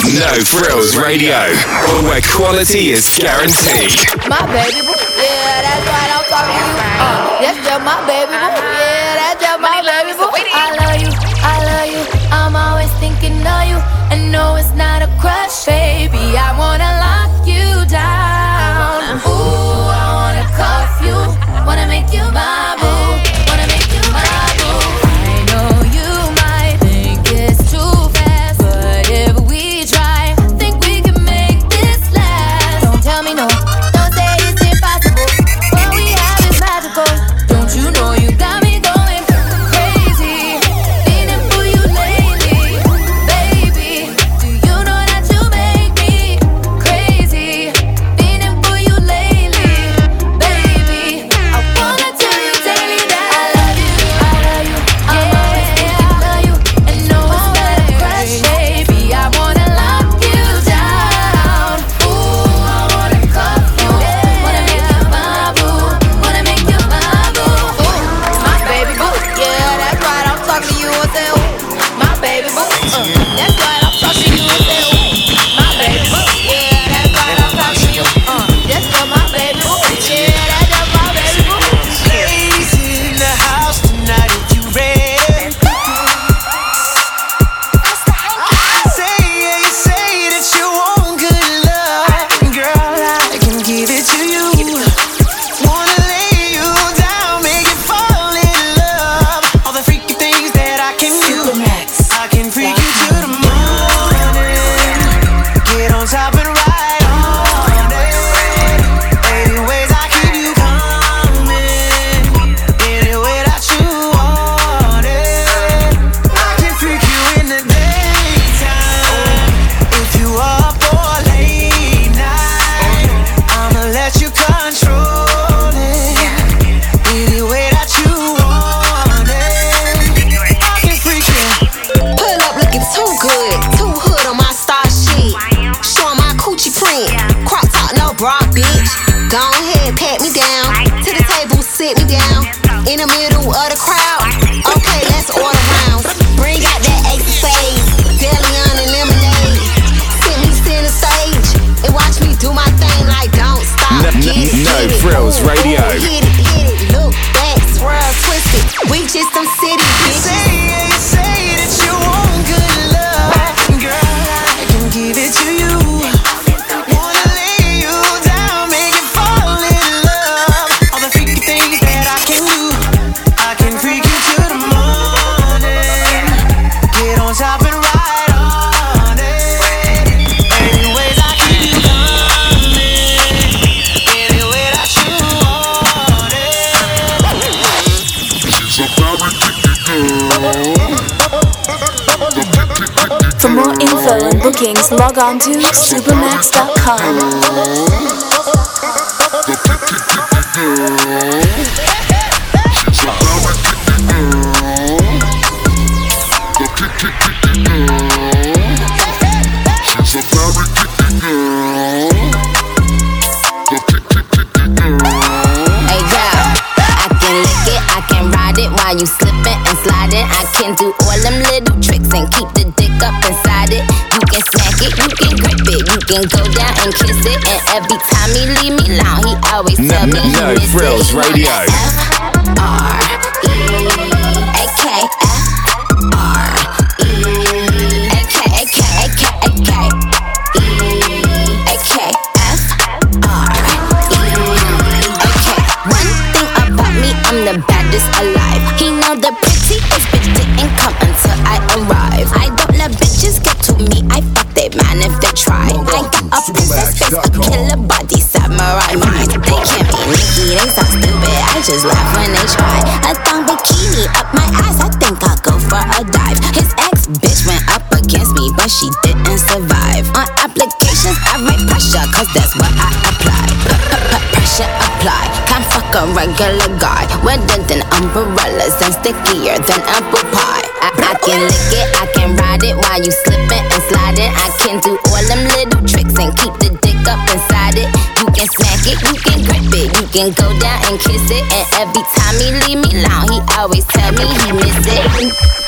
No Frills Radio, where quality is guaranteed. My baby boo, yeah, that's right, I'm talking to you. Uh, that's just my baby boo, yeah, that's just my baby boo. I love you, I love you, I'm always thinking of you. I know it's not a crush, baby, I wanna log on to supamaks.com. it, you can grip it, you can go down and kiss it. And every time he leave me alone, he always tell me he no miss frills it. radio. R E a killer body, samurai mind. They can't be Nicki, they sound stupid. I just laugh when they try. A thong bikini up my ass, I think I'll go for a dive. His ex bitch went up against me, but she didn't survive. On applications, I write pressure, cause that's what I apply. Pressure apply. Can't fuck a regular guy. Wetter than umbrellas and stickier than apple pie. I, I can lick it, I can ride it while you slipping and sliding. I can do can go down and kiss it. And every time he leave me alone, he always tell me he miss it.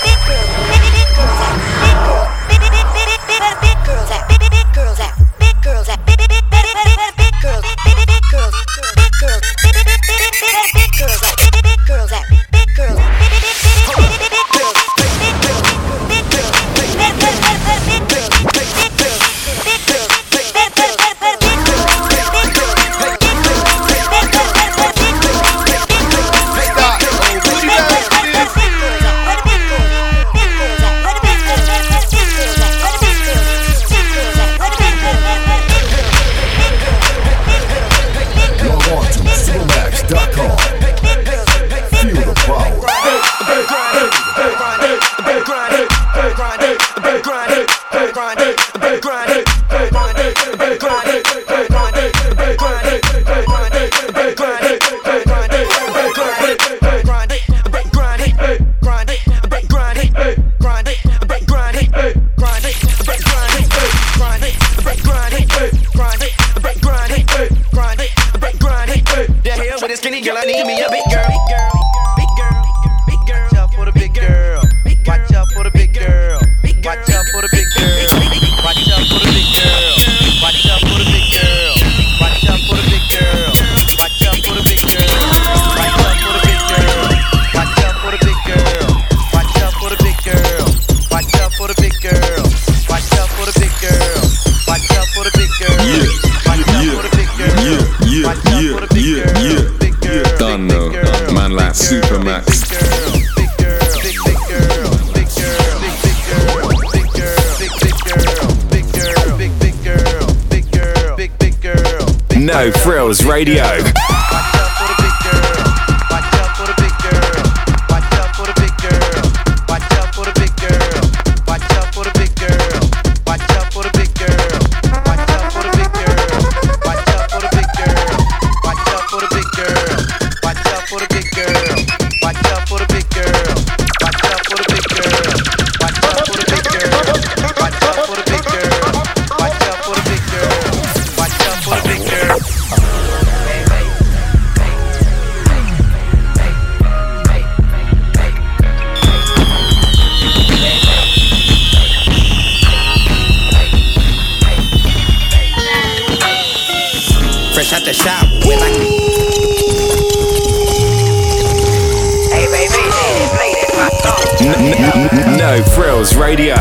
the shower with I. Hey baby, my song. No frills radio.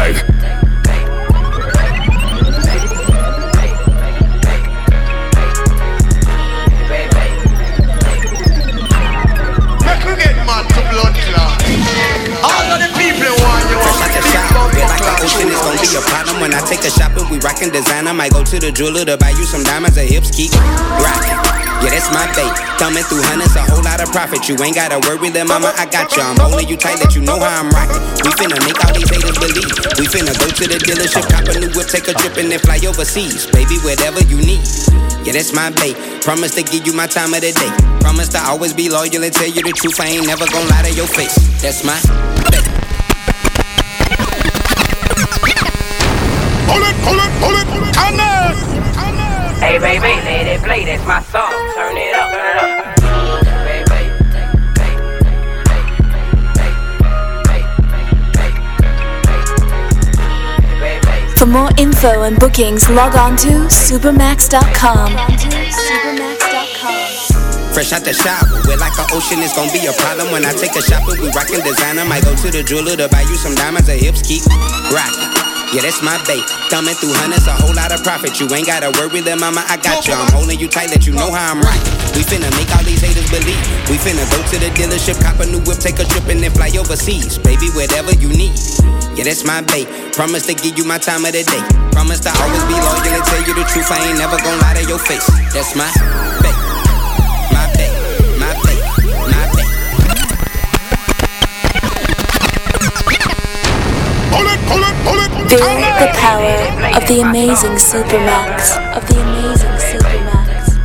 Jeweler to buy you some diamonds, her hips keep rocking. Yeah, that's my bait. Coming through hundreds, a whole lot of profit. You ain't gotta worry, little mama, I got you. I'm holding you tight, let you know how I'm rocking. We finna make all these haters believe. We finna go to the dealership, cop a new whip, take a trip, and then fly overseas. Baby, whatever you need. Yeah, that's my bait. Promise to give you my time of the day. Promise to always be loyal and tell you the truth. I ain't never gonna lie to your face. That's my bait. Pull it, pull it, pull it, come on! Hey baby, let it play, that's my song. Turn it up, turn it up. For more info and bookings, log on to supamaks.com. Fresh out the shop, we're like an ocean, it's gonna be a problem when I take a shopping. We rockin' designer, might go to the jeweler to buy you some diamonds. Her hips keep rockin'. Yeah, that's my bait. Coming through hundreds, a whole lot of profit. You ain't gotta worry, little mama, I got you. I'm holding you tight, let you know how I'm right. We finna make all these haters believe. We finna go to the dealership, cop a new whip, take a trip, and then fly overseas. Baby, whatever you need. Yeah, that's my bait. Promise to give you my time of the day. Promise to always be loyal and tell you the truth. I ain't never gonna lie to your face. That's my bait. Feel the power of the amazing Supamaks. Of the amazing Supamaks.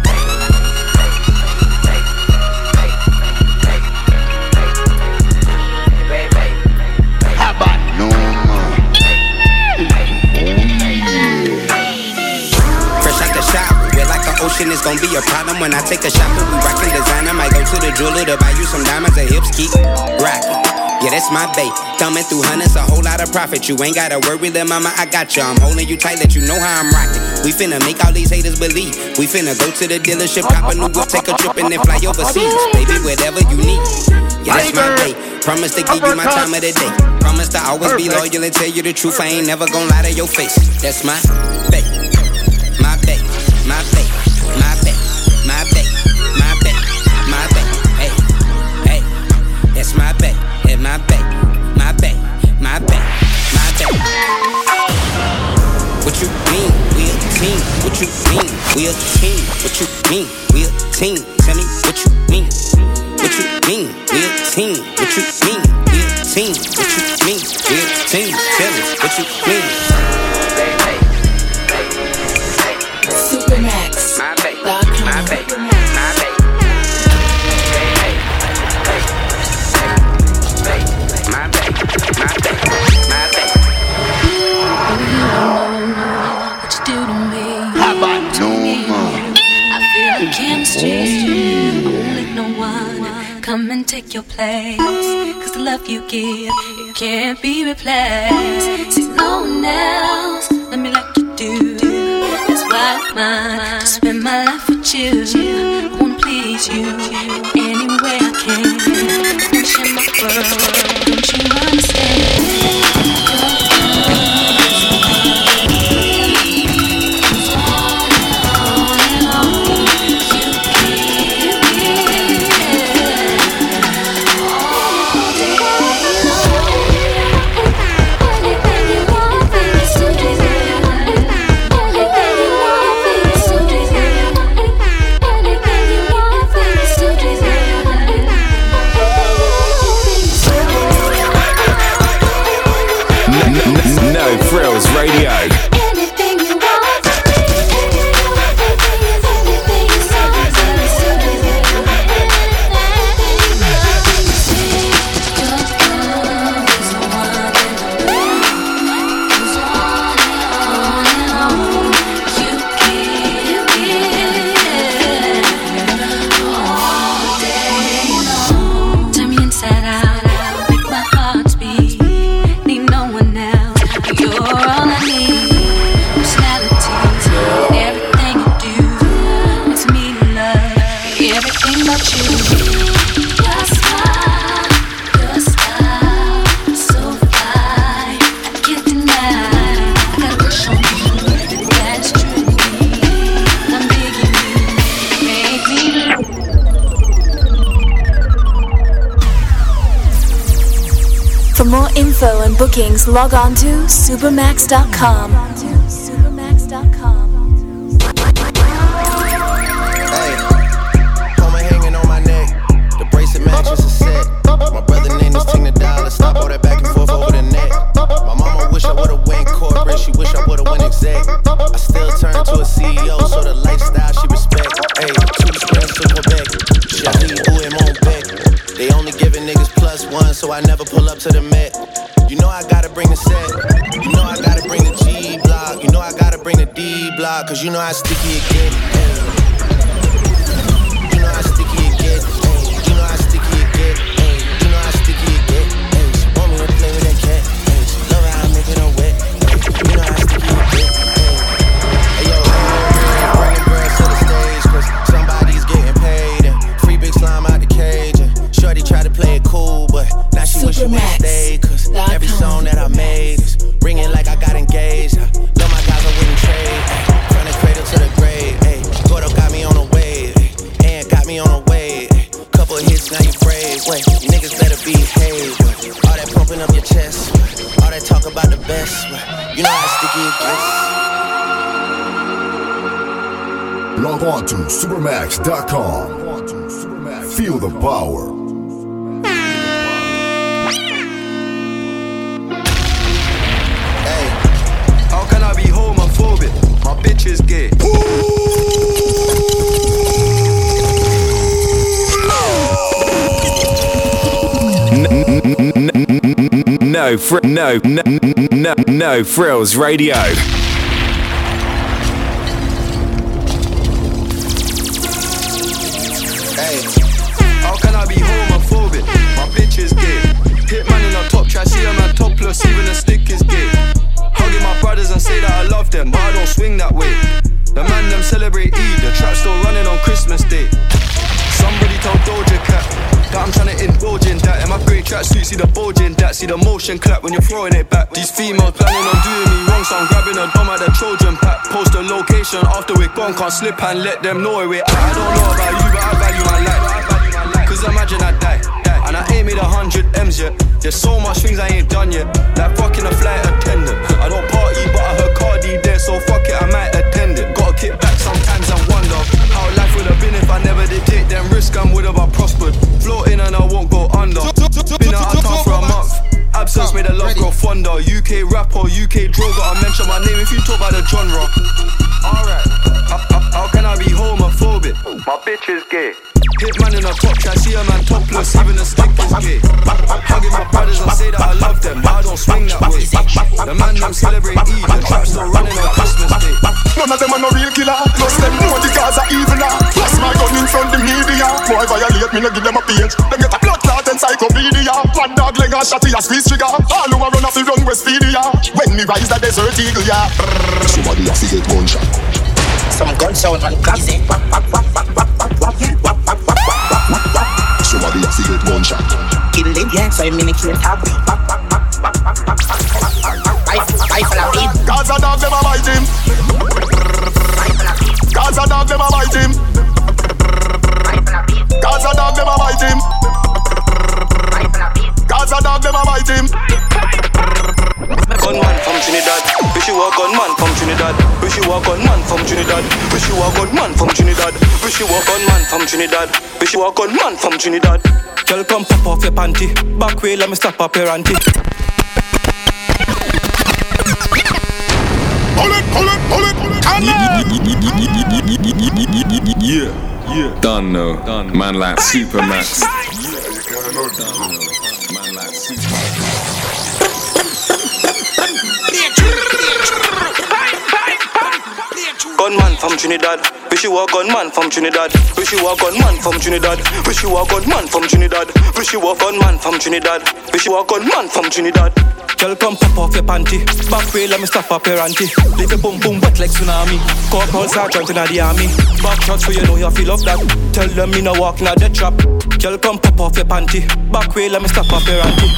Ocean, it's gonna be a problem when I take a shot. We rockin' designer, might go to the jeweler to buy you some diamonds. Her hips keep rockin'. Yeah, that's my bait. Coming through hundreds, a whole lot of profit. You ain't gotta worry, little mama, I got you. I'm holding you tight, let you know how I'm rocking. We finna make all these haters believe. We finna go to the dealership, cop a new whip, take a trip, and then fly overseas. Baby, whatever you need. Yeah, that's my bait. Promise to give you my time of the day. Promise to always be loyal and tell you the truth. I ain't never gonna lie to your face. That's my bait. What you mean? We a team. What you mean? We a team. Tell me what you mean. What you mean? We a team. What you mean? We a team. What you mean? We a team. Tell me what you mean. Place. Cause the love you give, it can't be replaced. See, no one else, let me like you do. That's why I'm mine. Spend my life with you. I wanna please you log on to supamaks.com. cause you know how sticky it get. On supamaks.com. Feel the power. Hey, how can I be homophobic? My bitch is gay. No fr- no no no no Frills Radio. Celebrate Eid, the trap still running on Christmas Day. Somebody told Doja Cat that I'm trying to indulge in that. In my grey tracksuit, see the bulge in that. See the motion clap when you're throwing it back. These females planning on doing me wrong, so I'm grabbing a dom at the Trojan pack. Post the location after we're gone, can't slip and let them know we're. I don't know about you, but I value my life. Cause imagine I die, and I ain't made a hundred M's yet. There's so much things I ain't done yet, like fucking a flight attendant. I don't party, but I heard Cardi there, so fuck it, I might attend it. Gotta back sometimes and wonder how life would have been if I never did take them risks and would have I prospered. Floating and I won't go under. Been out of town for a month. Absence made the love grow fonder. UK rapper, UK droga. I mention my name if you talk about the genre. Alright, how, how, how can I be homophobic? My bitch is gay. Hitman in a top try, see a man topless, even a stick is gay. Hugging my brothers and say that I love them, but I don't swing that way. The man them celebrate Eid, the trap still running on Christmas Day. None of them are no real killer. Plus them know the cause are evil. ah. Plus my gun in front the media. Boy violate me, no give them a page. Them get a blood clot encyclopedia. One dog leg and shot a squeeze trigger. All who a run off the run with speedy, yeah. When me rise the desert eagle, yeah. Somebody has to get gunshot. Some gun sound and classic. Somebody has to get gunshot. Kill it, yeah. So I'm in a kill tap. Rifle a beat. Gaza dog them a bite him. Gaza dog them a bite him. Gaza dog them a bite him. Gaza dog them a bite him. Gunman from Trinidad. Wish you a gunman from Trinidad. Wish you a gunman from Trinidad. Wish you a gunman from Trinidad. Wish you a gunman from Trinidad. Wish you a gunman from Trinidad. Girl, come pop off your panty. Back way, let me stop up your auntie. Pull it, pull it, pull it. Yeah, yeah. Done no. Done. Man like Supamaks. Man Gunman from Trinidad. Wish you a gunman from Trinidad. Wish you a gunman from Trinidad. Wish you a gunman from Trinidad. Wish you a gunman from Trinidad. Wish you a gunman from Trinidad. Girl, come pop off your panty. Back way, let me stop up your auntie. Leave your boom boom wet like tsunami. Corporal sergeant in the army. Back shots for you know you feel of that. Tell them me no walk na the trap. Girl, come pop off your panty. Back way, let me stop up your auntie.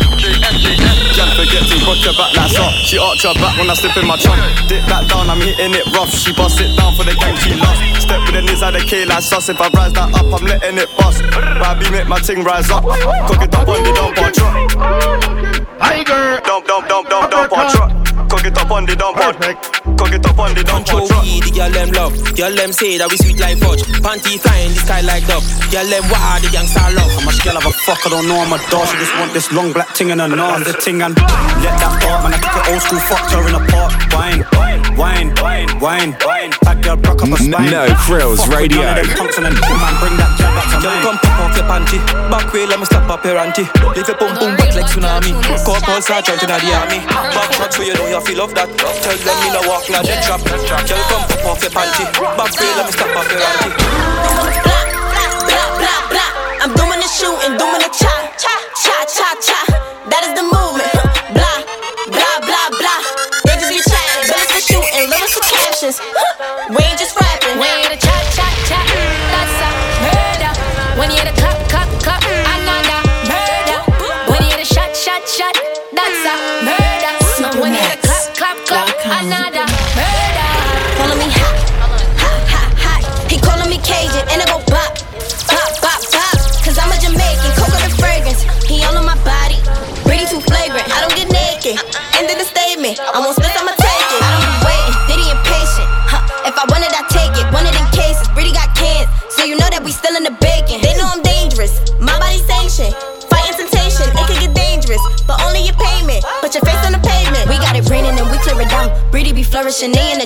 Jan forget to cut your back like sock. She arch her back when I slip in my trunk. Dip that down, I'm hitting it rough. She bust it down for the gang she lost. Step with the knees out the K like sus. If I rise that up, I'm letting it bust. Baby, make my ting rise up. Cook it up on the dumper truck. Tiger. Dump, dump, dump, dump, dump on truck. Cook it up on the dumper. Cook it up on the dumper Control truck. weed, the girl them love. Girl them say that we sweet like fudge. Panty flying the sky like dove. Girl them wild, the youngster love. I'm a girl of a fuck, I don't know I'm a dog. She just want this long black ting in her nose. The ting and let that part, man. I kick it old school, fucked her in a pot. Wine, wine, wine, wine, wine, wine. That girl broke up a spine. No Frills Fuck Radio. none of punks and then man, bring that girl back to Girl, mine. come pop off your panty. Back way, let me stop up your auntie. Leave your boom boom wet like tsunami. Corporal sergeant in the army. Back shots for you know you feel of that. Tell them me no walk na the trap. Girl, come pop off your panty. Back way, let me stop up your auntie. blah, blah, blah. I'm doing the shooting, doing the cha, cha, cha, cha, cha. That is the movement. Blah, blah, blah, blah. They just be chatting, but it's the shooting, lyrics for captions. We ain't just rapping. When you hear the chat, chat, chat, that's a murder. When you hear the clap,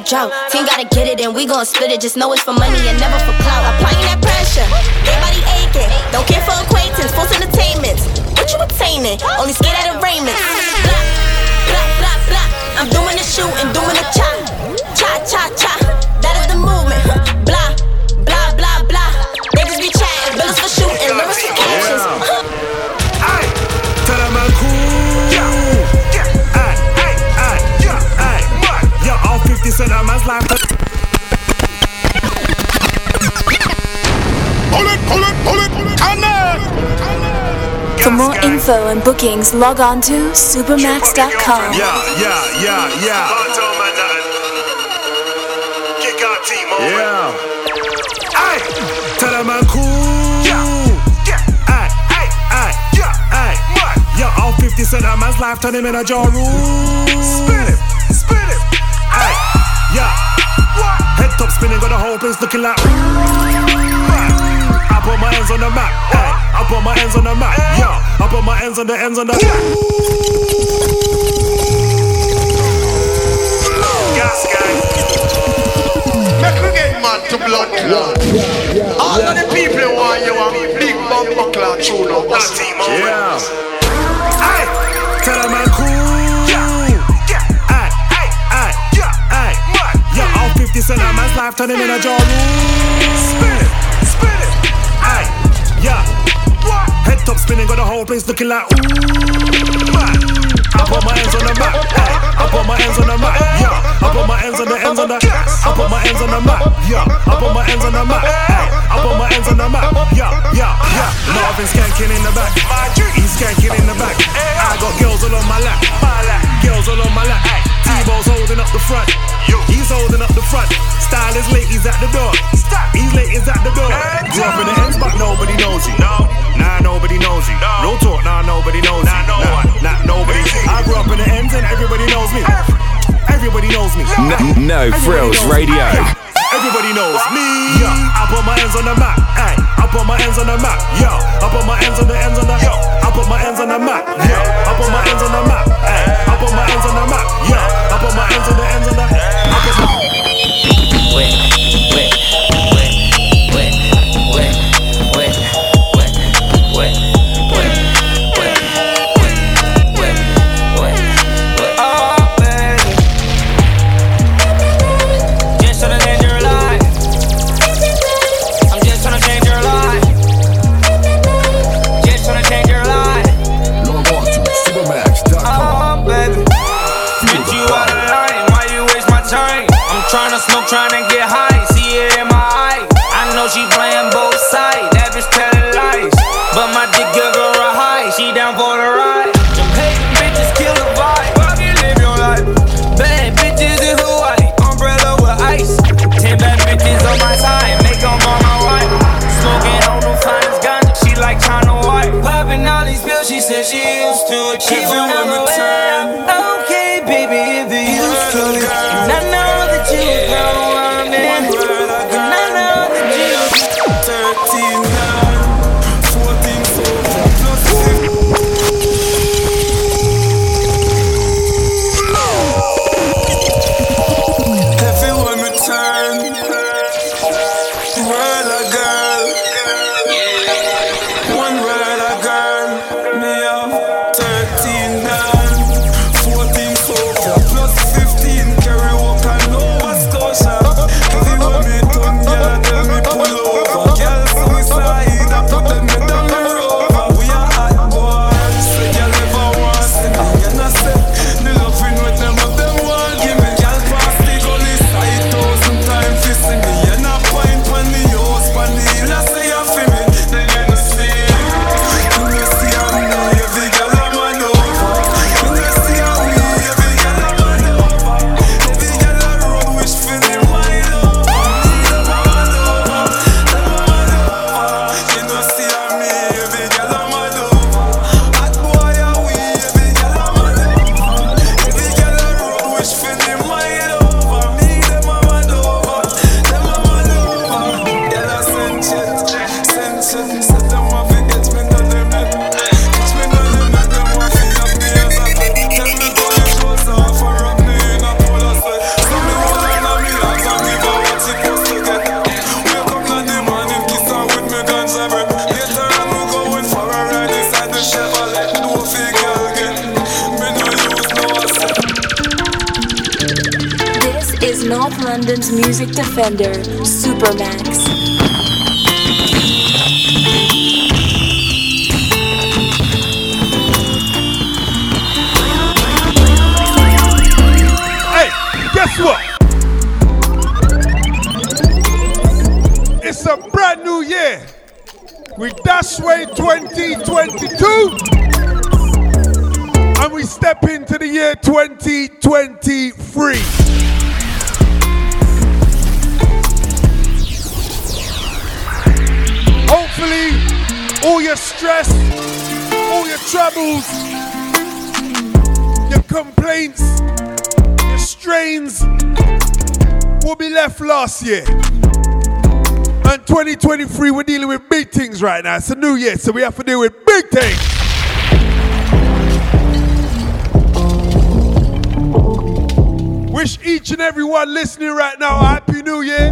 drought. Team gotta get it and we gon' split it. Just know it's for money and never for clout. Applying that pressure. Everybody aching. Don't care for acquaintance. False entertainments. What you attaining? Only scared at arraignments. Blah, blah, blah, blah. I'm doing the shooting, doing the cha. Cha, cha, cha. Cent of man's life. Pull it, pull it, pull it. Connect. For more info and bookings, log on to supamaks.com. Yeah, yeah, yeah, yeah. Yeah. Aye. Tell them I'm cool. Aye, aye, aye, aye. Yeah, all 50 cent of man's life, turn him in a Ja Rule. Spin it, top spinning, got the whole place looking like. I put my hands on the map. Aye, I put my hands on the map. Yeah, I put my hands on the ends on the. Gas gang. Make we get mad to blood clot. All of the people who want you want big bumper clot tune up. That's Yeah. Aye, tell them I'm cent a man's life turning in a jar. Spin it, spin it. Aye, yeah. Head top spinning, got the whole place looking like ooh. Man. I put my hands on the. Hey, I put my hands on the map. Yeah, I put my hands on the ends on the. I put my hands on the map. Yeah, I put my hands on the. Hey, I put my hands on the map. Yeah, yeah, yeah. Marvin skanking in the back. He's skanking in the back. I got girls all on my lap. Girls all on my lap. T-Bow's holding up the front. He's holding up the front. Style is late, he's at the door. He's late, he's at the door. In the ends, but nobody knows you. No, nah, nobody knows you. Real talk, nah, nobody knows you. Nah, nobody. I grew up in the ends and everybody knows me. Everybody knows me. N- no Frills Radio. Everybody knows me. Yeah, I put my hands on the map. Ay, I put my hands on the map. Yo, I put my hands on the ends on the. Yo, I put my hands on the map. Yo, I put my hands on the map. Ay, I put my hands on the map. Yo, I put my hands on the ends on the. I put I'm trying to defender, Supamaks. Hey, guess what? It's a brand new year with Dashway 2022. And we step into the year 2023. Your stress, all your troubles, your complaints, your strains will be left last year. And 2023, we're dealing with big things right now. It's a new year, so we have to deal with big things. Wish each and every one listening right now a happy new year.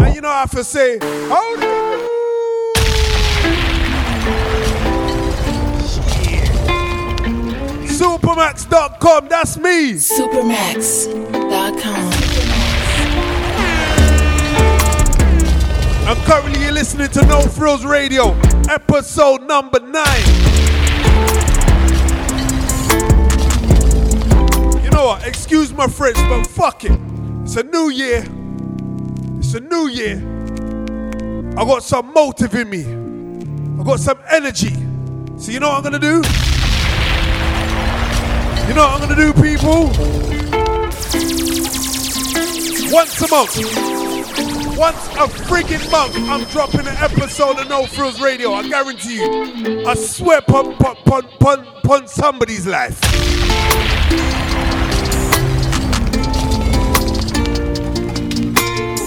And you know I have to say, hold Supamaks.com, that's me. Supamaks.com. I'm currently listening to No Frills Radio, episode number nine. You know what? Excuse my French, but fuck it. It's a new year. It's a new year. I got some motive in me. I got some energy. So you know what I'm gonna do? You know what I'm gonna do, people? Once a month. Once a freaking month, I'm dropping an episode of No Frills Radio. I guarantee you. I swear upon, upon, upon, upon somebody's life.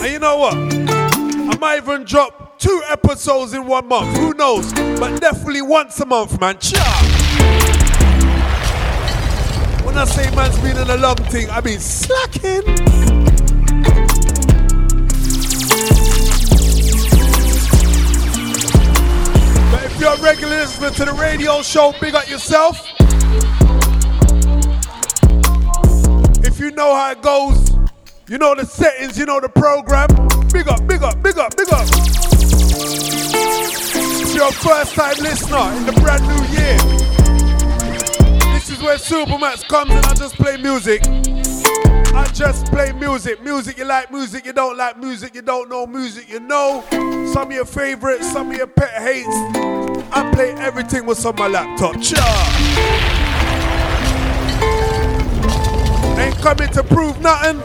And you know what? I might even drop two episodes in one month. Who knows? But definitely once a month, man. Cha! When I say man's been in a long thing, I mean slacking. But if you're a regular listener to the radio show, big up yourself. If you know how it goes, you know the settings, you know the program. Big up, big up, big up, big up. If you're a first time listener in the brand new year, where Supamaks comes and I just play music. I just play music. Music you like, music you don't like, music you don't know, music you know. Some of your favorites, some of your pet hates. I play everything what's on my laptop. Cha! Ain't coming to prove nothing.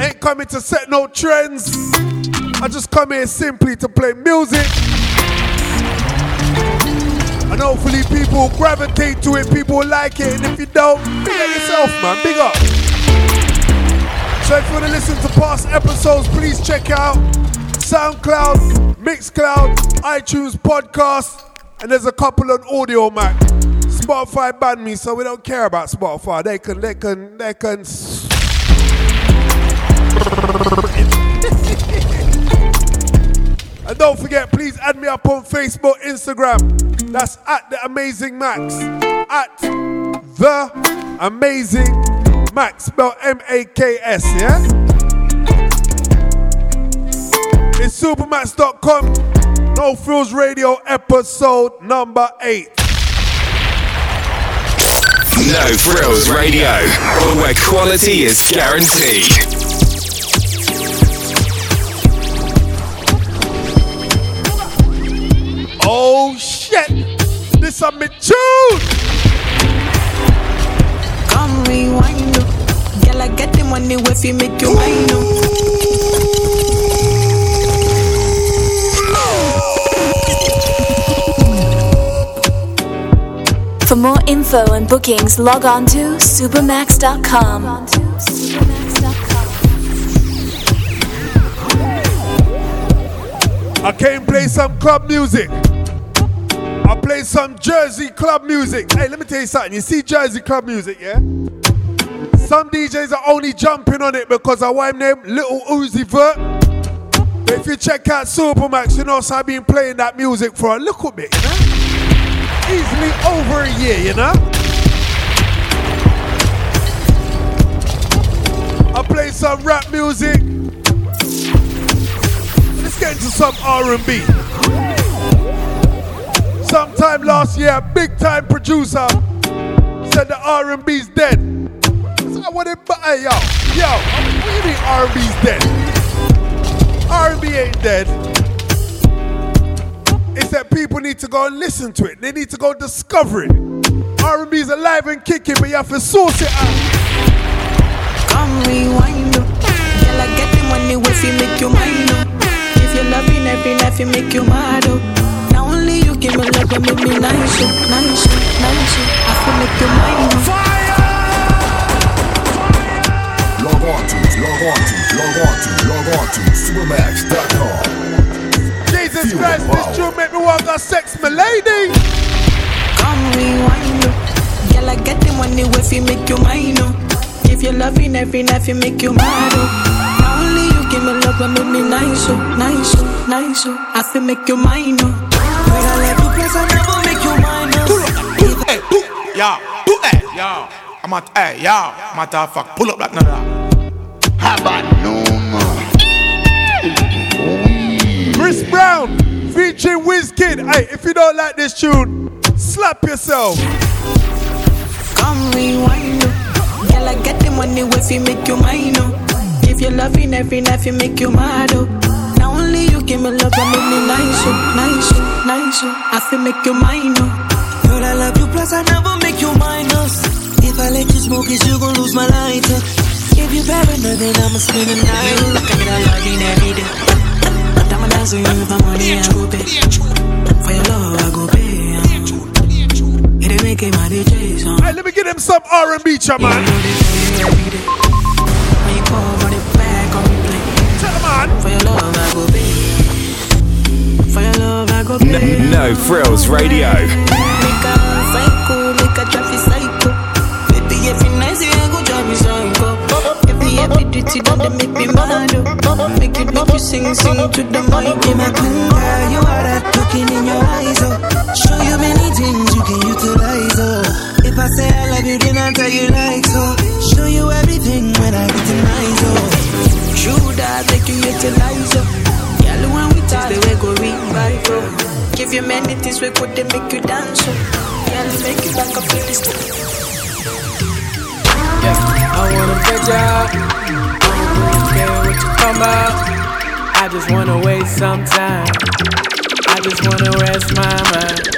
Ain't coming to set no trends. I just come here simply to play music. And hopefully people gravitate to it, people like it. And if you don't, big up yourself, man. Big up. So if you want to listen to past episodes, please check out SoundCloud, Mixcloud, iTunes podcast, and there's a couple on Audiomack. Spotify banned me, so we don't care about Spotify. They can, they can, they can. S- and don't forget, please add me up on Facebook, Instagram. That's at the Amazing Maks. At the Amazing Maks, spelled M-A-K-S, yeah? It's supamaks.com. No Frills Radio, episode number eight. No Frills Radio, where quality is guaranteed. Shit! This a me tune! Come rewind, oh. Girl, I get the money if you make you mine, oh. For more info and bookings, log on to supamaks.com. I came play some club music. I play some Jersey club music. Hey, let me tell you something. You see Jersey club music, yeah? Some DJs are only jumping on it because I want name Lil Uzi Vert. But if you check out Supamaks, you know, so I've been playing that music for a little bit, you know? Easily over a year, you know? I play some rap music. Let's get into some R&B. Sometime last year, big time producer said the R&B's dead. So I want it, but hey, yo, yo, what do you mean R&B's dead? R&B ain't dead. It's that people need to go and listen to it. They need to go discover it. R&B's alive and kicking, but you have to source it out. Come rewind, oh. Girl, I get the money if you make you mine, oh. If you're loving every life, you make you mad, oh. Now only you give me love and make me nice, oh. Nice, oh. Nice, oh. I feel make you mine, oh. Log on to, log on to, log on to, log on to supamaks.com. Jesus Christ, this tune make me want to sex my lady. Come rewind. Girl, I get the money if you make you mine, oh. If you loving every life, you make you mad, oh. Now only you give me love and make me nice, oh. Nice, oh. Nice, oh. I feel make you mine, oh. When I left the place, I never make you mine. Hey, pull, yo, pull, hey, yo. I'm at, hey, yo, matter of fact, pull up like nada. How about no more? Hey, if you don't like this tune, slap yourself. Come rewind, oh. Girl, I get the money if you make you mine, oh. If you loving every night, you make you mad, oh. Now only give me love and make me nice, nice, nice. I say make you mine, oh. Girl, I love you, plus I never make you minus. If I let you smoke it, you gon' lose my lighter. If you paranoid, then I'ma spend the night. You look like a login every day. But I'm a dancer, you have money, I go pay. For your love, I go pay. It ain't making my DJ song. Hey, let me get him some R&B, cha man. When you call, run it back on replay. Tell man. For your love, I go pay. For your love, I go pay. N- no Frills Radio. Make a psycho, make a traffic psycho. Baby, every night you go drive me psycho. Every every duty they make me mad. oh. Make you make you sing, sing to the mic. My you are that looking in your eyes, oh. Show you many things you can utilize, oh. If I say I love you, then I tell you like so. Oh. Show you everything when I get in eyes, oh. True that make you utilize. oh when we touch. The way go revive. Give you many things we could oh. they make you dance. So. Can I make you back up with this? Yeah, I wanna bet ya. Care what you come about. I just wanna waste some time. I just wanna rest my mind.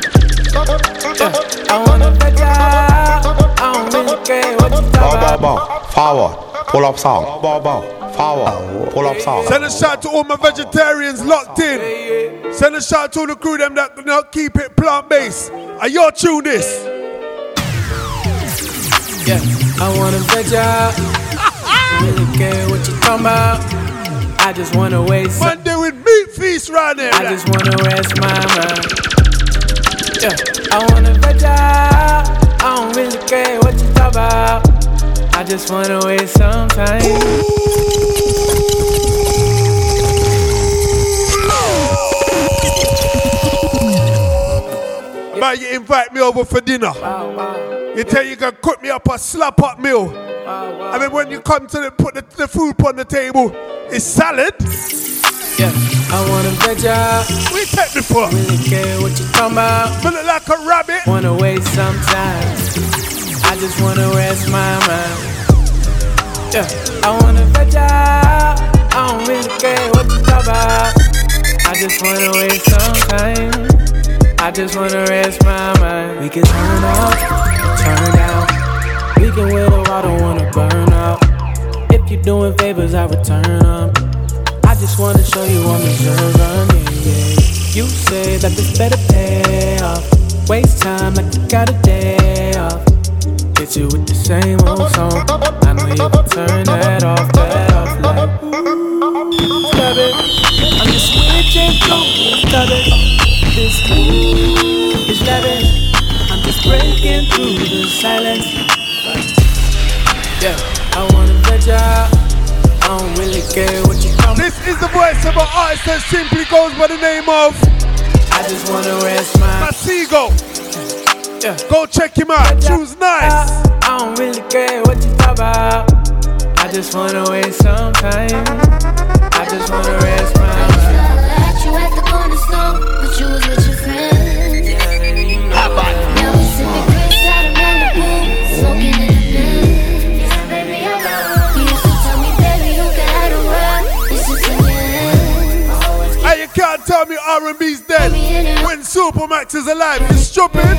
Yeah, I wanna bet ya. I don't really care what you talk about. Power, pull up song. Bow, bow. 包，forward pull up song。Send a shout to all my vegetarians locked in. Send a shout to all the crew them that not keep it plant based. Are y'all tune this? Yeah, I wanna bet out. I don't really care what you talking about. I just wanna waste some Man, with meat feast right there. I just wanna rest my mind. Yeah, I wanna bet out. I don't really care what you talk about. I just wanna waste some time. Man, you invite me over for dinner. You tell you can cook me up a slap up meal. I mean, when you come to the, put the, the food on the table, it's salad. Yeah, I wanna bet ya. We take me for. Really care what you talking about. Feel it like a rabbit. Wanna waste some time. I just wanna rest my mind. Yeah, I wanna bet ya. I don't really care what you talk about. I just wanna waste some time. I just wanna rest my mind. We can turn up, turn down. We can a while, don't wanna burn out. If you're doing favors, I return them. I just wanna show you I'm yeah, yeah. You say that this better pay off. Waste time like you got a day off. Hit you with the same old song. I know you can turn that off, that off like. Stop it. I'm just switching through. Stop it. This is lavish. I'm just breaking through the silence. Yeah, I wanna bet ya. I don't really care what you come. This is the voice of an artist that simply goes by the name of I just wanna rest my Masigo. Yeah. Go check him out. Choose nice. I don't really care what you talk about. I just wanna waste some time. I just wanna rest my mind. Met you at the corner store, but you was with your friends. Now we sipping Chris out of Malibu, smoking in the Benz. Baby, I know. You used to tell me, baby, you can have the world. It's just in your hands. Hey, you can't tell me R&B's dead when Supamaks is alive. You stupid.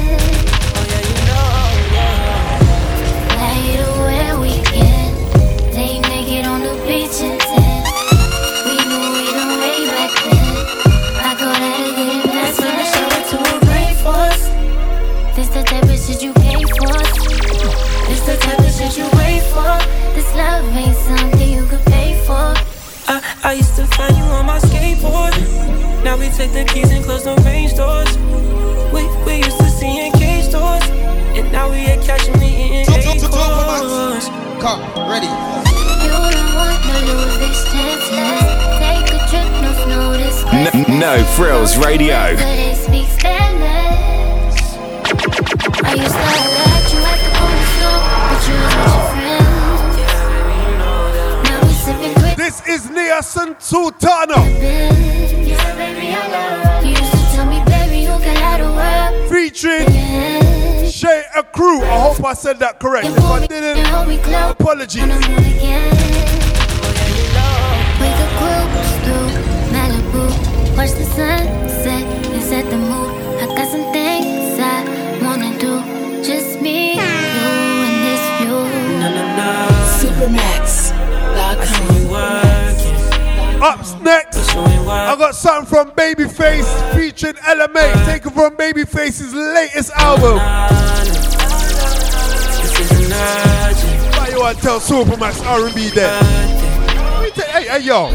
I, I used to find you on my skateboard. Now we take the keys and close the range doors. We, we used to see in cage stores. And now we ain't catching me in A-course. Car, ready. You don't want to lose this chance. Let's take a trip, no snow this N- no Frills Radio. You can featuring Shay a Crew. I hope I said that correct. If I didn't, apologies. Could cruise through Malibu, watch the sunset Up next, I got something from Babyface featuring Ella Mai, taken from Babyface's latest album. Why you want to tell Supamaks R&B there? Let me tell- Hey, hey, yo.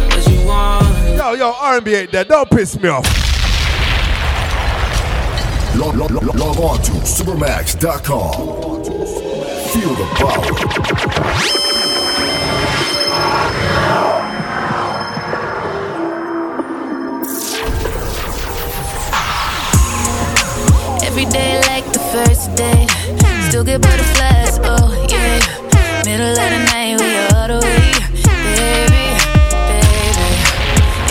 Yo, yo, R&B ain't there. Don't piss me off. Log, log, log, log on to supamaks.com. Feel the power. Every day like the first day. Still get butterflies, oh yeah. Middle of the night, we all the way. Baby, baby.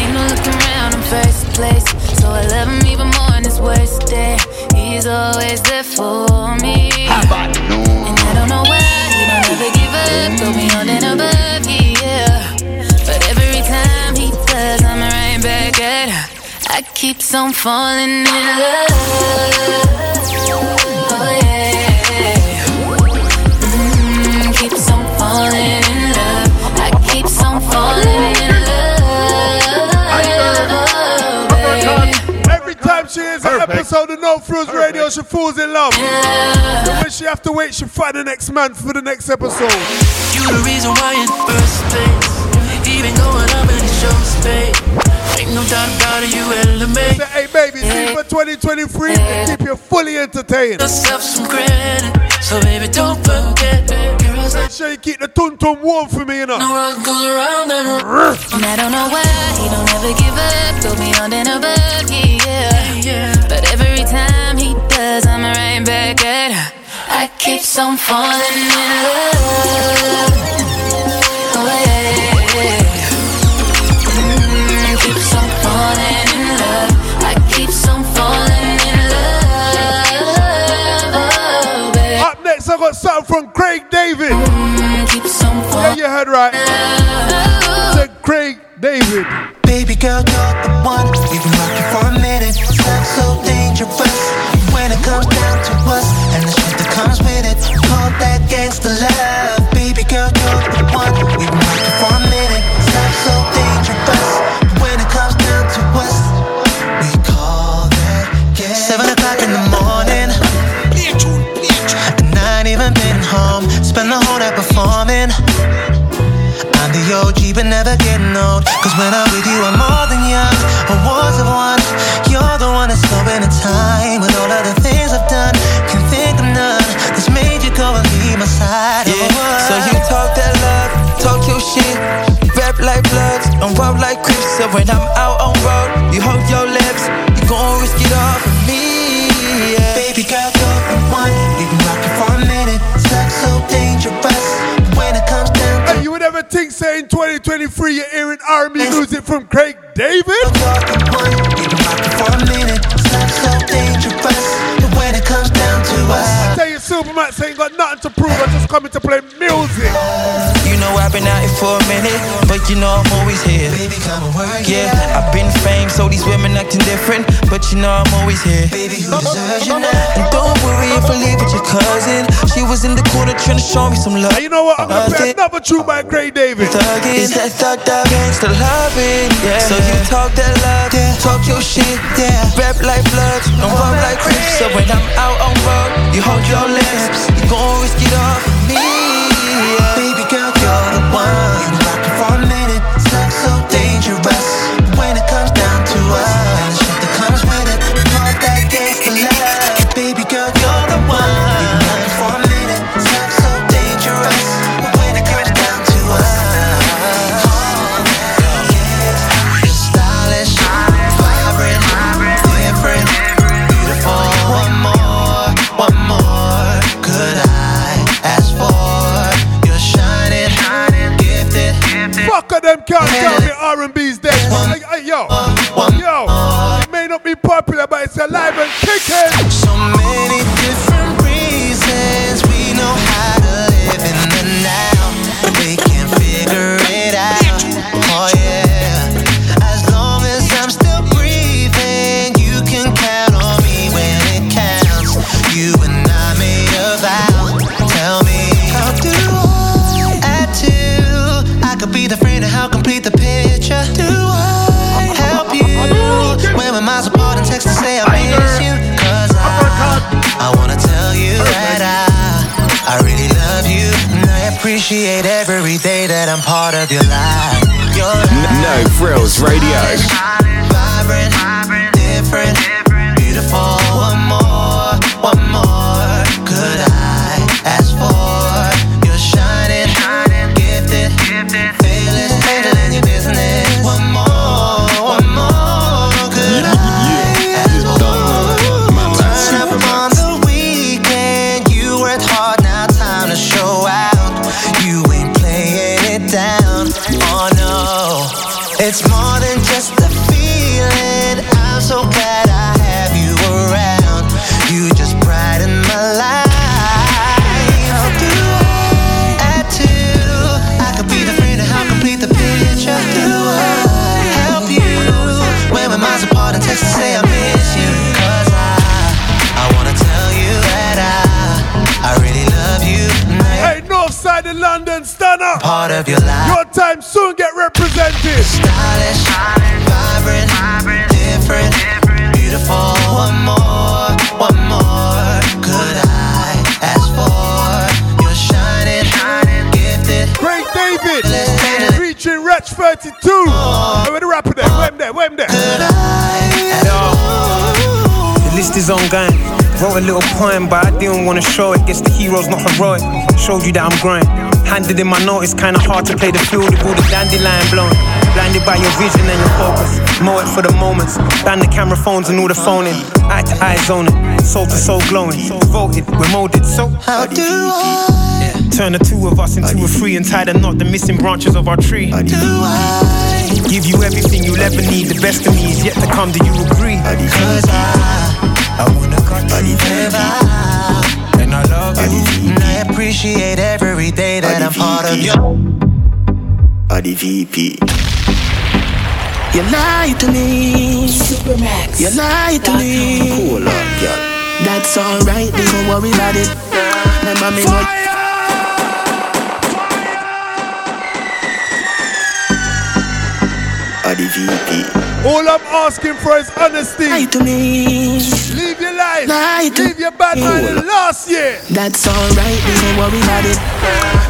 Ain't no looking around in first place. So I love him even more on his worst day. He's always there for me. And I don't know why he don't ever give up. Go beyond and above, yeah. I keep on falling in love. Oh yeah. Mm, keeps on falling in love. I keep on falling in love. babe. Every time she hears an episode of No Frills Radio, she falls in love. So when she have to wait, she find the next man for the next episode. You the reason why in first place. Even going up in the show space. Ain't no doubt about it, you elevate. Hey baby, see for 2023 to keep you fully entertained. Yourself some credit. So baby, don't forget. Girls Make sure you keep the tun tun warm for me, you know. No one goes around and around. And I don't know why he don't ever give up, go beyond and above, yeah. But every time he does, I'm right back at her. I keep on falling in love. Oh yeah. Got something from Craig David. Yeah, you heard right. Said Craig David. Baby girl, you're the one. We've been rocking for a minute. Sex so dangerous. When it comes down to us and the shit that comes with it, call that gangsta love. Baby girl, OG, but never getting old. Cause when I'm with you, I'm more than young. I was of one. You're the one that's slowing the time. With all of the things I've done, can't think of none that's made you go and leave my side. Yeah, so you talk that love, talk your shit, rap like bloods, and rub like crips. So when I'm out R&B music from Craig David? for a minute. Sex so dangerous. But when it comes down to us, I tell you, Supamaks ain't got nothing to prove. I just coming to play been out here for a minute, but you know I'm always here. Baby, come and work Yeah, I've been famed, so these women acting different, but you know I'm always here. Baby, who deserves you now? And don't worry if I leave with your cousin. She was in the corner trying to show me some love. You know what? I'm gonna play another tune by Craig David. Thug is that thug that gangsta loving. Yeah. So you talk that love, talk your shit, yeah. Rap like bloods, don't run like crips. So when I'm out on road, you hold your lips, you gon' risk it all for me. Appreciate every day that I'm part of your life. Your life. No Frills Radio. Vibrant, different, is ongoing. Wrote a little poem, but I didn't wanna show it. Guess the hero's not heroic. Showed you that I'm growing. Handed in my notice, kinda hard to play the field with all the dandelion blowing. Blinded by your vision and your focus. Mow it for the moments. Ban the camera phones and all the phoning. Eye to eye zoning. Soul to soul glowing. So devoted, we're molded. So how do I? Turn the two of us into a three and tie the knot, the missing branches of our tree. How Do I? Give you everything you'll ever need. The best of me is yet to come. Do you agree? Cause I, I wanna cut you. And I love you. And I appreciate every day that I'm part of you. Adi VP. You lie to me. Supamaks. You lie to me. Cool up, girl. That's alright, don't worry about it. Remember me know. Adi VP. All I'm asking for is honesty. Lie to me. Live your life. Lie to Live your bad mind last year. That's alright, don't worry about it.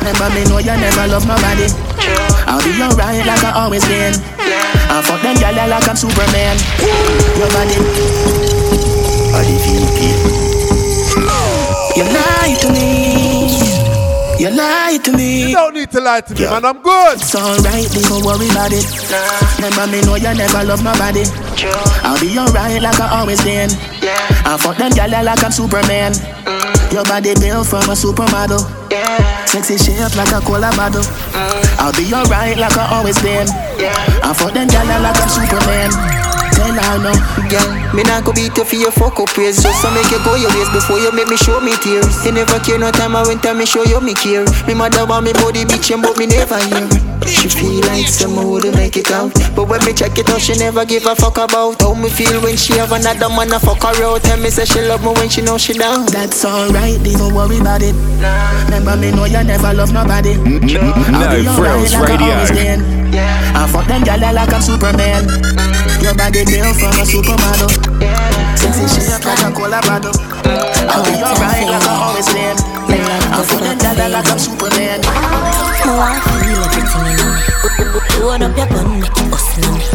Remember me know you never love nobody. I'll be alright like I always been. I fuck them gyal like I'm Superman. Your body. Adi VP. You lie to me. You lie to me. You don't need to lie to me, man. I'm good. It's alright, don't worry about it. Nah. Remember me know you never love nobody. I'll be alright like I always been. Yeah. I fuck them gyal like I'm Superman. Mm. Your body built from a supermodel. Yeah. Sexy shape like a cola bottle. Mm. I'll be alright like I always been. Yeah. I fuck them gyal like I'm Superman. Tell her no. Girl, me not go beat you for your fuck up ways. Just to make you go your ways before you make me show me tears. You never care no time I went time me show you me care. Me mother want me body bitchin' but me never hear She feel like someone would make it out But when me check it out she never give a fuck about How me feel when she have another man a fuck her out Tell me say she love me when she know she down That's alright, don't worry about it. Remember me know you never love nobody. I'll be No alright Frills like I Radio. always been. I fuck them gyal like I'm Superman. Your body built from a supermodel. Sexy shape like a cola bottle. I'll be alright like I always been. I fuck them gyal like I'm Superman. Load up your gun, make it hustle on me.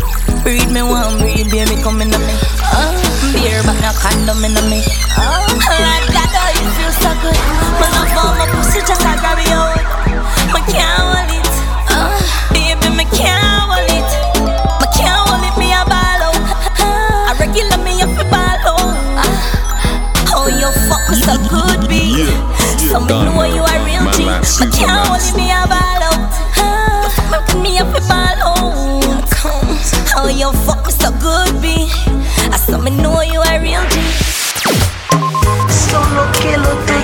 Read me one, read baby, come in me. Oh, beer, but no condom in on me. Oh, like that, oh, you feel so good. My love for my pussy, just like grab it out. Me can't hold it. Oh, baby, me can't hold it. Me can't hold it, me a ball out. I regular me up a ball out. Oh, you fuck me so good, B. So me know you a real G. Me can't hold it, me a ball me know you are real G. Solo que lo te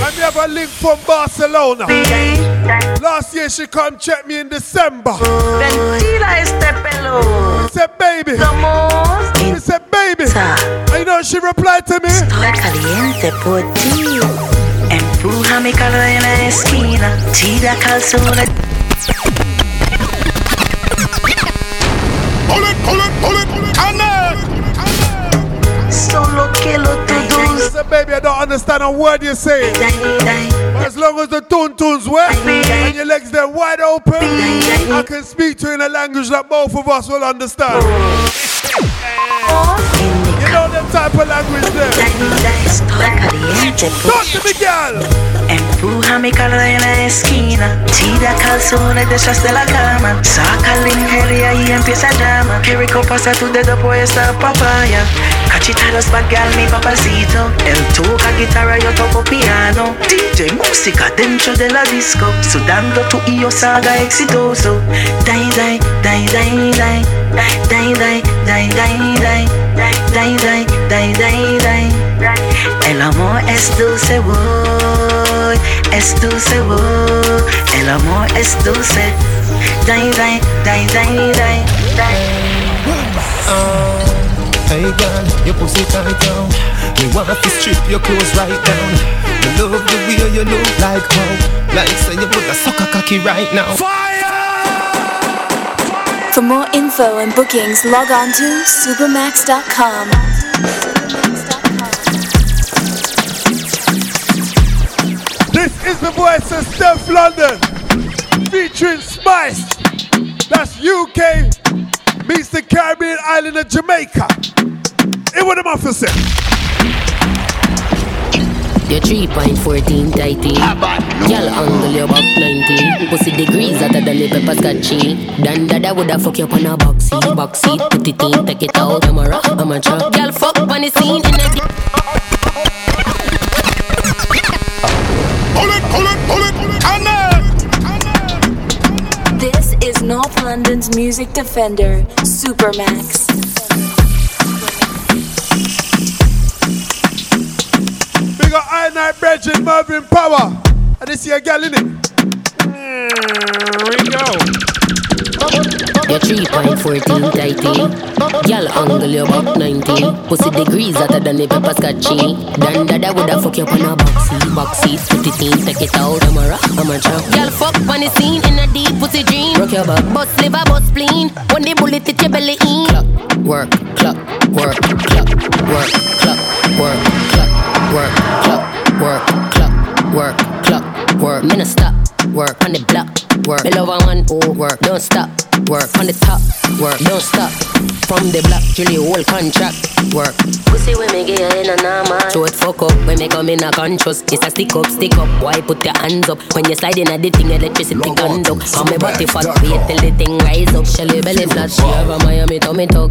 And we have a link from Barcelona. Last year she come check me in December. Ventila este pelo. He said, baby. He said, baby. And you know she replied to me? Estoy caliente por ti. Empuja mi carro en la esquina, tira calzona. Pull it, pull it, pull it, Solo que lo Listen, baby, I don't understand a word you say. But as long as the tune tunes wet and your legs they're wide open, I can speak to you in a language that both of us will understand. You know type of language there. Talk to me, girl. Empuja mi carro en la esquina, tira calzones detrás de la cama, saca la ingeria y empieza llama. Qué rico pasa tu dedo por esta papaya. Cachita los bagal mi papacito, él toca guitarra yo toco piano. DJ música dentro de la disco, sudando tú y yo salga exitoso. Dai dai dai dai dai, dai dai dai dai dai, dai dai dai dai dai. El amor es dulce, boy, es dulce, boy. El amor es dulce. Dai dai dai dai dai dai. Hey girl, your pussy tight down. Me wanna fi strip your clothes right down. Me love the way you look like how, like say you put a sucker cocky right now. Fire! For more info and bookings, log on to supamaks.com. the voice of Stefflon Don featuring Spice. That's UK meets the Caribbean island of Jamaica. It what them officer. Your 3.14 tighty Girl angle your back 90 Pussy degrees hotter than the pepper scotchy Dan dada woulda fuck you up on a box seat Box seat, put it in, take it out I'm a rock, I'm a truck Girl fuck on the scene in a Pull it, pull it, pull it, and This is North London's music defender, Supamaks. Big up I Night Bridget, Mervyn Power. And this here girl in it. Here we go. Your 3.14 tighty Girl angle your back 90 Pussy degrees hotter than the pepper scotchy. Dan dada woulda fuck you up on a box seat Box seat, put it in, take it out I'm a rock, I'm a truck. Girl fuck on the scene in a deep pussy dream. Rock your back Bust liver, bust spleen. When the bullet hit your belly in Clock, work, clock, work, clock, work, clock, work, clock, work, clock, work, clock, work, clock, work. Me stop, work. On the block, work. Me love a one, oh, work, don't stop Work. On the top, work, don't stop. From the block, till the whole contract Work. Pussy when me get in a normal Show it fuck up, when me come in a conscious It's a stick up, stick up, why put your hands up? When you slide in a the thing, electricity conduct Come me body fat, wait till the thing rise up. Shelly belly flat, she have a Miami tummy tuck.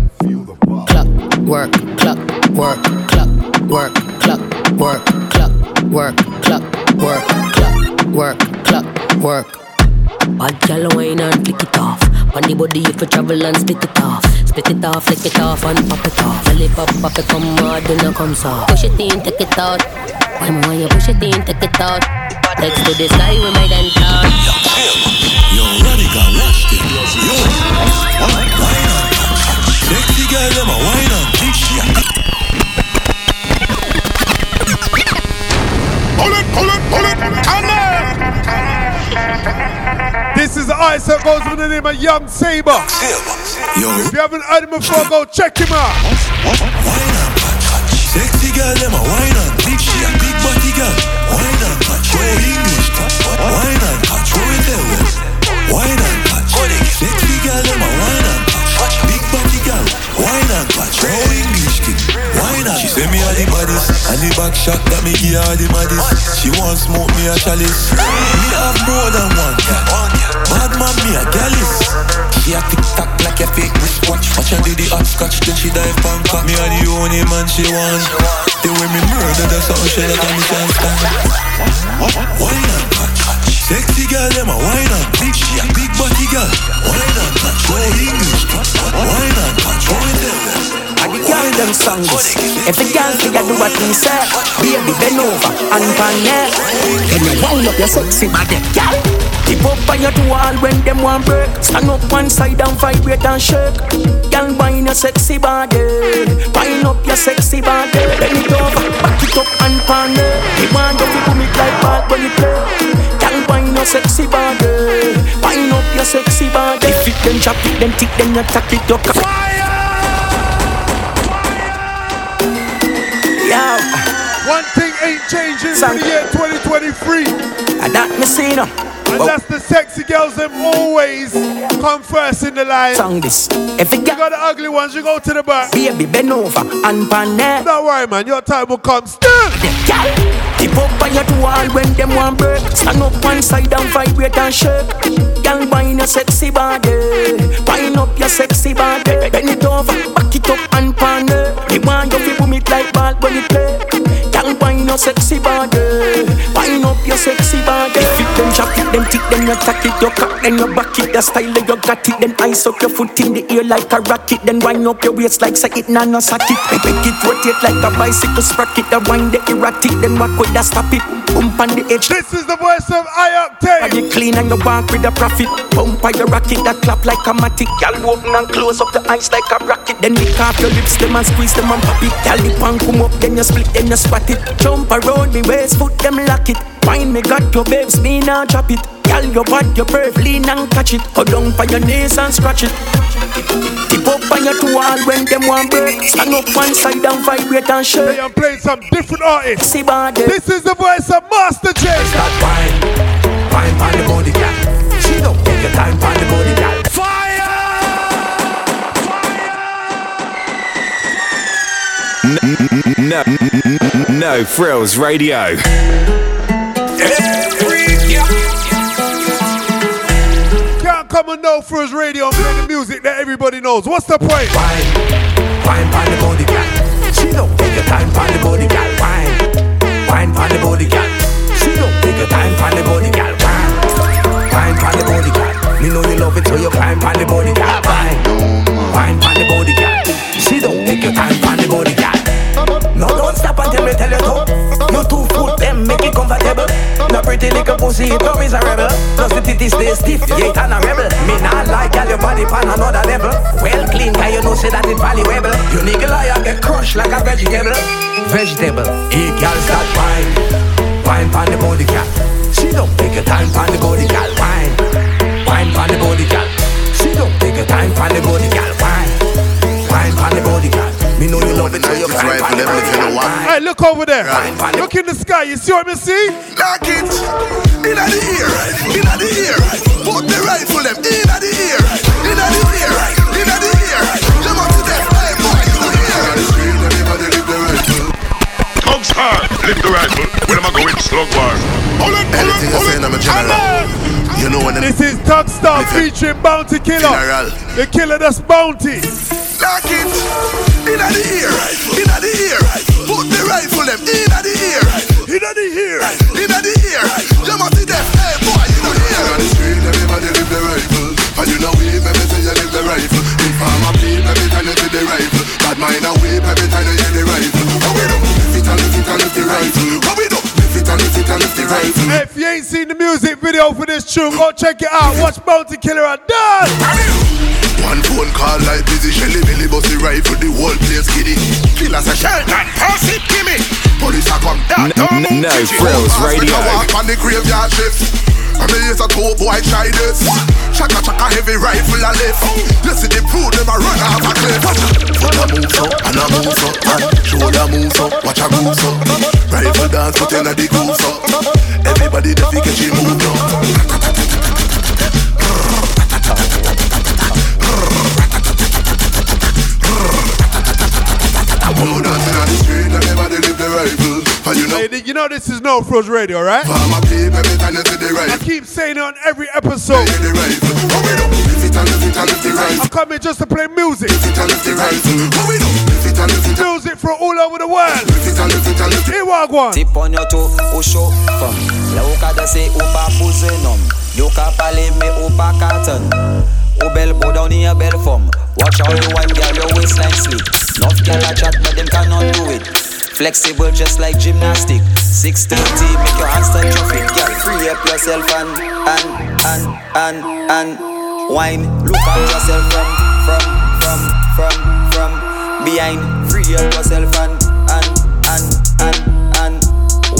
Clock, work, clock, work, clock, work, clock, work, clock, work, clock, work, clock, work, clock, work Bad gal wine and flick it off. On the body if you travel and split it off. Split it off, flick it off and pop it off. Belly pop, pop it come hard, then it come soft. Push it in, take it out. Why me when you push it in, take it out. Next to the sky we made and talk. Yo, radical, watch this. Yo, wine on. Sexy girl, them a wine on. Big shit. Pull it, pull it, pull it, and This is the ice that goes with the name of Young Saber. Yo. If you haven't heard him before, go check him out. Sexy girl, them a wine on. Big shit, big body girl. Wine on, touch. Show English. Wine on, touch. Show it there, West. Wine on, touch. Sexy girl, them a wine on. Touch. Big body girl. Wine on, touch. Show English Wine on. She say me a the baddest, and the back shot that me give her the maddest. She want smoke me a chalice. Me have more than one cat. Bad man, me a gallus. She a tick tock like a fake wristwatch. Watch her do the hot scotch, then she dive on cock. Me a the only man she want. The way me murder, that's something she like me can't stand. And touch. Sexy girl, them a wine and big she a big body girl. Wine and touch. Go English. Wine and touch. Wine and I the girl them songs. Every girl figure do what we say. Baby, bend over and pan neck. Can you wind up your sexy body, girl? Tip up on your wall when them want break. Stand up one side and vibrate and shake. Girl, wind your sexy body. Wind up your sexy body. Bend it over, back it up and pan it. You want to do me like ball when you play. Wind your sexy body. Wind up your sexy body. If it then chop it, then tick, then you tack it up. One thing ain't changing for the year 2023. And that me see now. And oh. that's the sexy girls them always come first in the line. Song this. If it you got the ugly ones, you go to the back. Baby, bend over and pan there. Don't worry, man. Your time will come still. Tip up on your wall when them want break. Stand up one side and vibrate and shake. Girl, wind your sexy body. Wind up your sexy body. Bend it over, back it up and pan it. Me want you to boom it like ball when you play. Girl, wind your sexy body. Wind up your sexy body. If it then chop it, then tick, then you tack it. You cock, then you back it. The style you got it. Then ice up your foot in the air like a rocket. Then wind up your waist like say it nano socket. Make it rotate like a bicycle sprocket. The wind the erratic. Then walk with that stop it. Bump on the edge. This is the voice of I-Octane. And you clean and you walk with a profit. Bump on your rocket that clap like a matic. Girl open and close up the eyes like a rocket. Then lick off your lips, them and squeeze them and pop it. Girl lip and come up, then you split, then you spot it. Jump around me waist, foot them lock it. Find me got your babes, me now drop it. Girl, your body, your perf, lean and catch it. Go down for your knees and scratch it. Tip up on your two wall when them want break. Stand up one side and vibrate and shake. Hey, I'm playing some different artists. See body. This is the voice of Master J. Start wine, wine on the body, girl. She don't take your time on the body, girl. No, no frills radio. Can't come on No Frills Radio and play the music that everybody knows. What's the point? Wine, wine on the body, girl. She don't take your time on the body, girl. Wine, wine on the body, girl. She don't take your time on the body, girl. Wine, wine on the body, girl. Me know you love it, so you climb on the body, girl. Wine, wine on the body, girl. She don't take your time on the body, girl. Me tell you to. You two foot them, make it comfortable. No pretty little pussy, it always a rebel. Plus the titties stay stiff, you ain't a rebel. Me not like girl, your body pan another level. Well clean, guy, you know say that it valuable. You nigga liar get crushed like a vegetable. Vegetable, hey girl start wine, wine pan the body cat. She don't take your time pan the body cat. Wine, wine pan the body cat. She don't take your time pan the body cat. Wine, wine pan the body cat. Me know you love it, so you climb pan the body cat. Hey, look over there. Look in the sky. You see what I see? Lock it inna the ear, inna the ear. Put the rifle them inna the ear, inna the ear, inna the ear. Jump up to them, hey boy, you know here. Inna the street, everybody lift the rifle. Thugs hard, lift the rifle. Where am I going? Slug war. Hold it, hold it, Anything you hold say. I'm a general. You know when them This is Tug Star featuring Bounty Killer. General. The killer that's Bounty. Lock it inna the ear, inna the ear. Put the rifle them inna the ear, inna the ear, inna the ear. Jump up to them, hey boy, you know here. Inna the street, everybody lift the rifle. And you know we, every time you lift the rifle. If I'm a beat, every time you see the rifle. Bad mind a whip, every time you hear the rifle. What we do? Lift it and lift it and lift the rifle. What we do? Lift it and lift it and lift the rifle. If you ain't seen the music video for this tune, go check it out. Watch Bounty Killer and done. One phone call like busy Shelly Billy Bossy rifle the whole place giddy Killers a Shelton, pass it, gimme Police a come down, N- n- no frills radio. walk on the graveyard shift I it's a two boy try this. Chaka chaka heavy rifle a lift. You see the food, them a run off a cliff. Foot a move so, and a move so and Shoulder move so, watch a move so Rifle dance, put in a the groove so Everybody the fi catch him move so And you know Hey, you know this is No Frills Radio, right? Farmer peep every time you see the I keep saying it on every episode. the rifle What we do? Lift it and lift it and lift the rifle I'm coming just to play music. Lift it and lift the rifle What we do? Lift it and lift it and Music from all over the world. lift it and lift it and lift it Here, Wagwan. Tip on your toe, oh, ou chaud femme Là ou ka danse ou pa pouze nom Yo ka pale me ou pa katon Ou bel bow down in a bel form Watch how you wipe girl your waistline slick Nuff girl a chat but them cannot do it Flexible just like gymnastic. 630, make your hands touch your feet. Girl, free up yourself and and and and and wine. Look at yourself from from from from from behind. Free up yourself and and and and and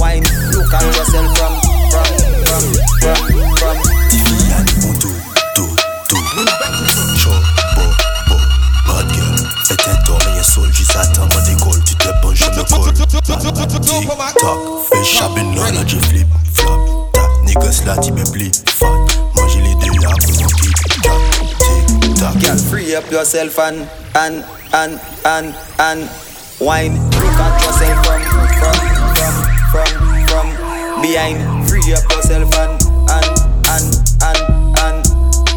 wine. Look at yourself from from from from from. Dos, dos, dos. Soul, juste attends, moi décolle. Tu te penches, je me colle. Tac, fais chabine, là, là, je flip, flop. Ta niggas là, tu me plie, fat. Manger les deux, là, pour mon kick. Tic, tac. Girl, free up yourself and and and and and wine. Look at yourself from from from from from behind. Free up yourself and and and and and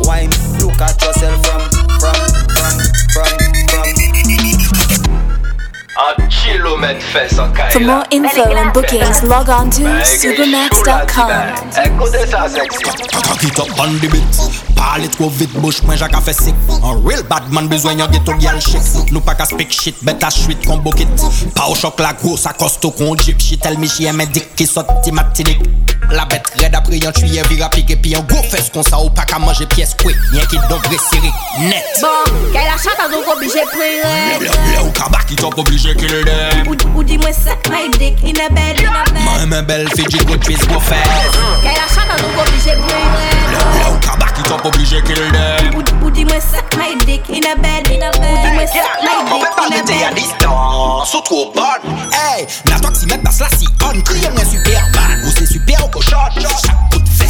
wine. Look at yourself For more info and bookings, log on to supermax.com. Écoutez ça, sexy. Cock it up on the beat Parle trop vite, bouche moi Jacques a fait sick. Un real bad man besoin yon ghetto gal shit Nous pas qu'à speak shit, bête à chuit qu'on bucket Pas au choc la grosse, à costo qu'on jeep Shit elle michi un dick qui saute ti matidik La bête raide après yon tuyé vira pique. Puis un gros fesse qu'on ça ou pas qu'à manger pièce quick. Y'en qui devrait serrer net. Bon, qu'elle donc obligé de prier. Le ou obligé kill them. Ou, ou dis-moi my dick in a bed, in a bed. Moi même belle fille du good twist go fast. Qu'elle a chante donc obligé de kaba qui t'op obligé kill them. Ou, ou dis-moi ça, my dick in a bed, in a bed. Ou dis-moi ça, my dick in a bed. distance, ou trop bonne. Hey, la toi qui met dans cela si on Criez moi super bad, ou c'est super au cochon Chaque coup de fesse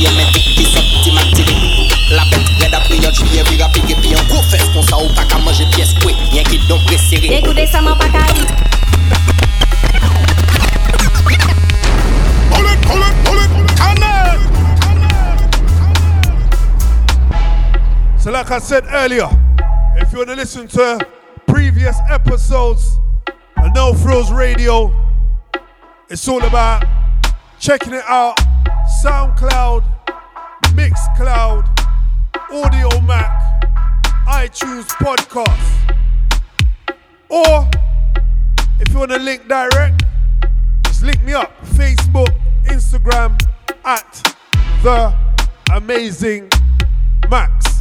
un dick qui saute ti matidik La bête raide après yon tuyé vira pique Puis un gros fesse qu'on ça ou pas qu'à manger pièce quick Y'en qui devrait serrer Écoutez ça, mon pacaille. Pull it, pull it, pull it, cannon. So, like I said earlier, if you want to listen to previous episodes of No Frills Radio, it's all about checking it out. SoundCloud, Mixcloud, Audiomack, iTunes Podcast. Or if you want to link direct, just link me up. Facebook, Instagram at the amazing Maks.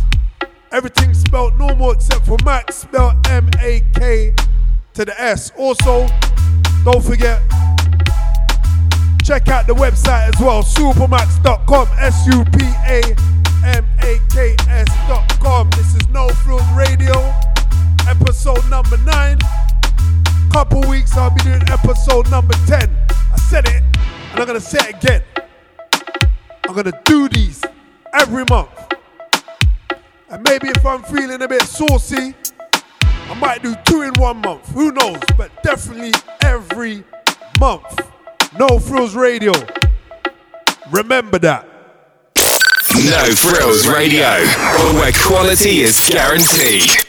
Everything spelled normal except for Maks, spelled M A K to the S. Also, don't forget, check out the website as well, supamaks.com, S U P A M A K S.com. This is No Frills Radio, episode number nine. Couple weeks, I'll be doing episode number 10. I said it, and I'm gonna say it again. I'm gonna do these every month. And maybe if I'm feeling a bit saucy, I might do two in one month. Who knows? But definitely every month. No Frills Radio. Remember that. No Frills Radio, where quality is guaranteed.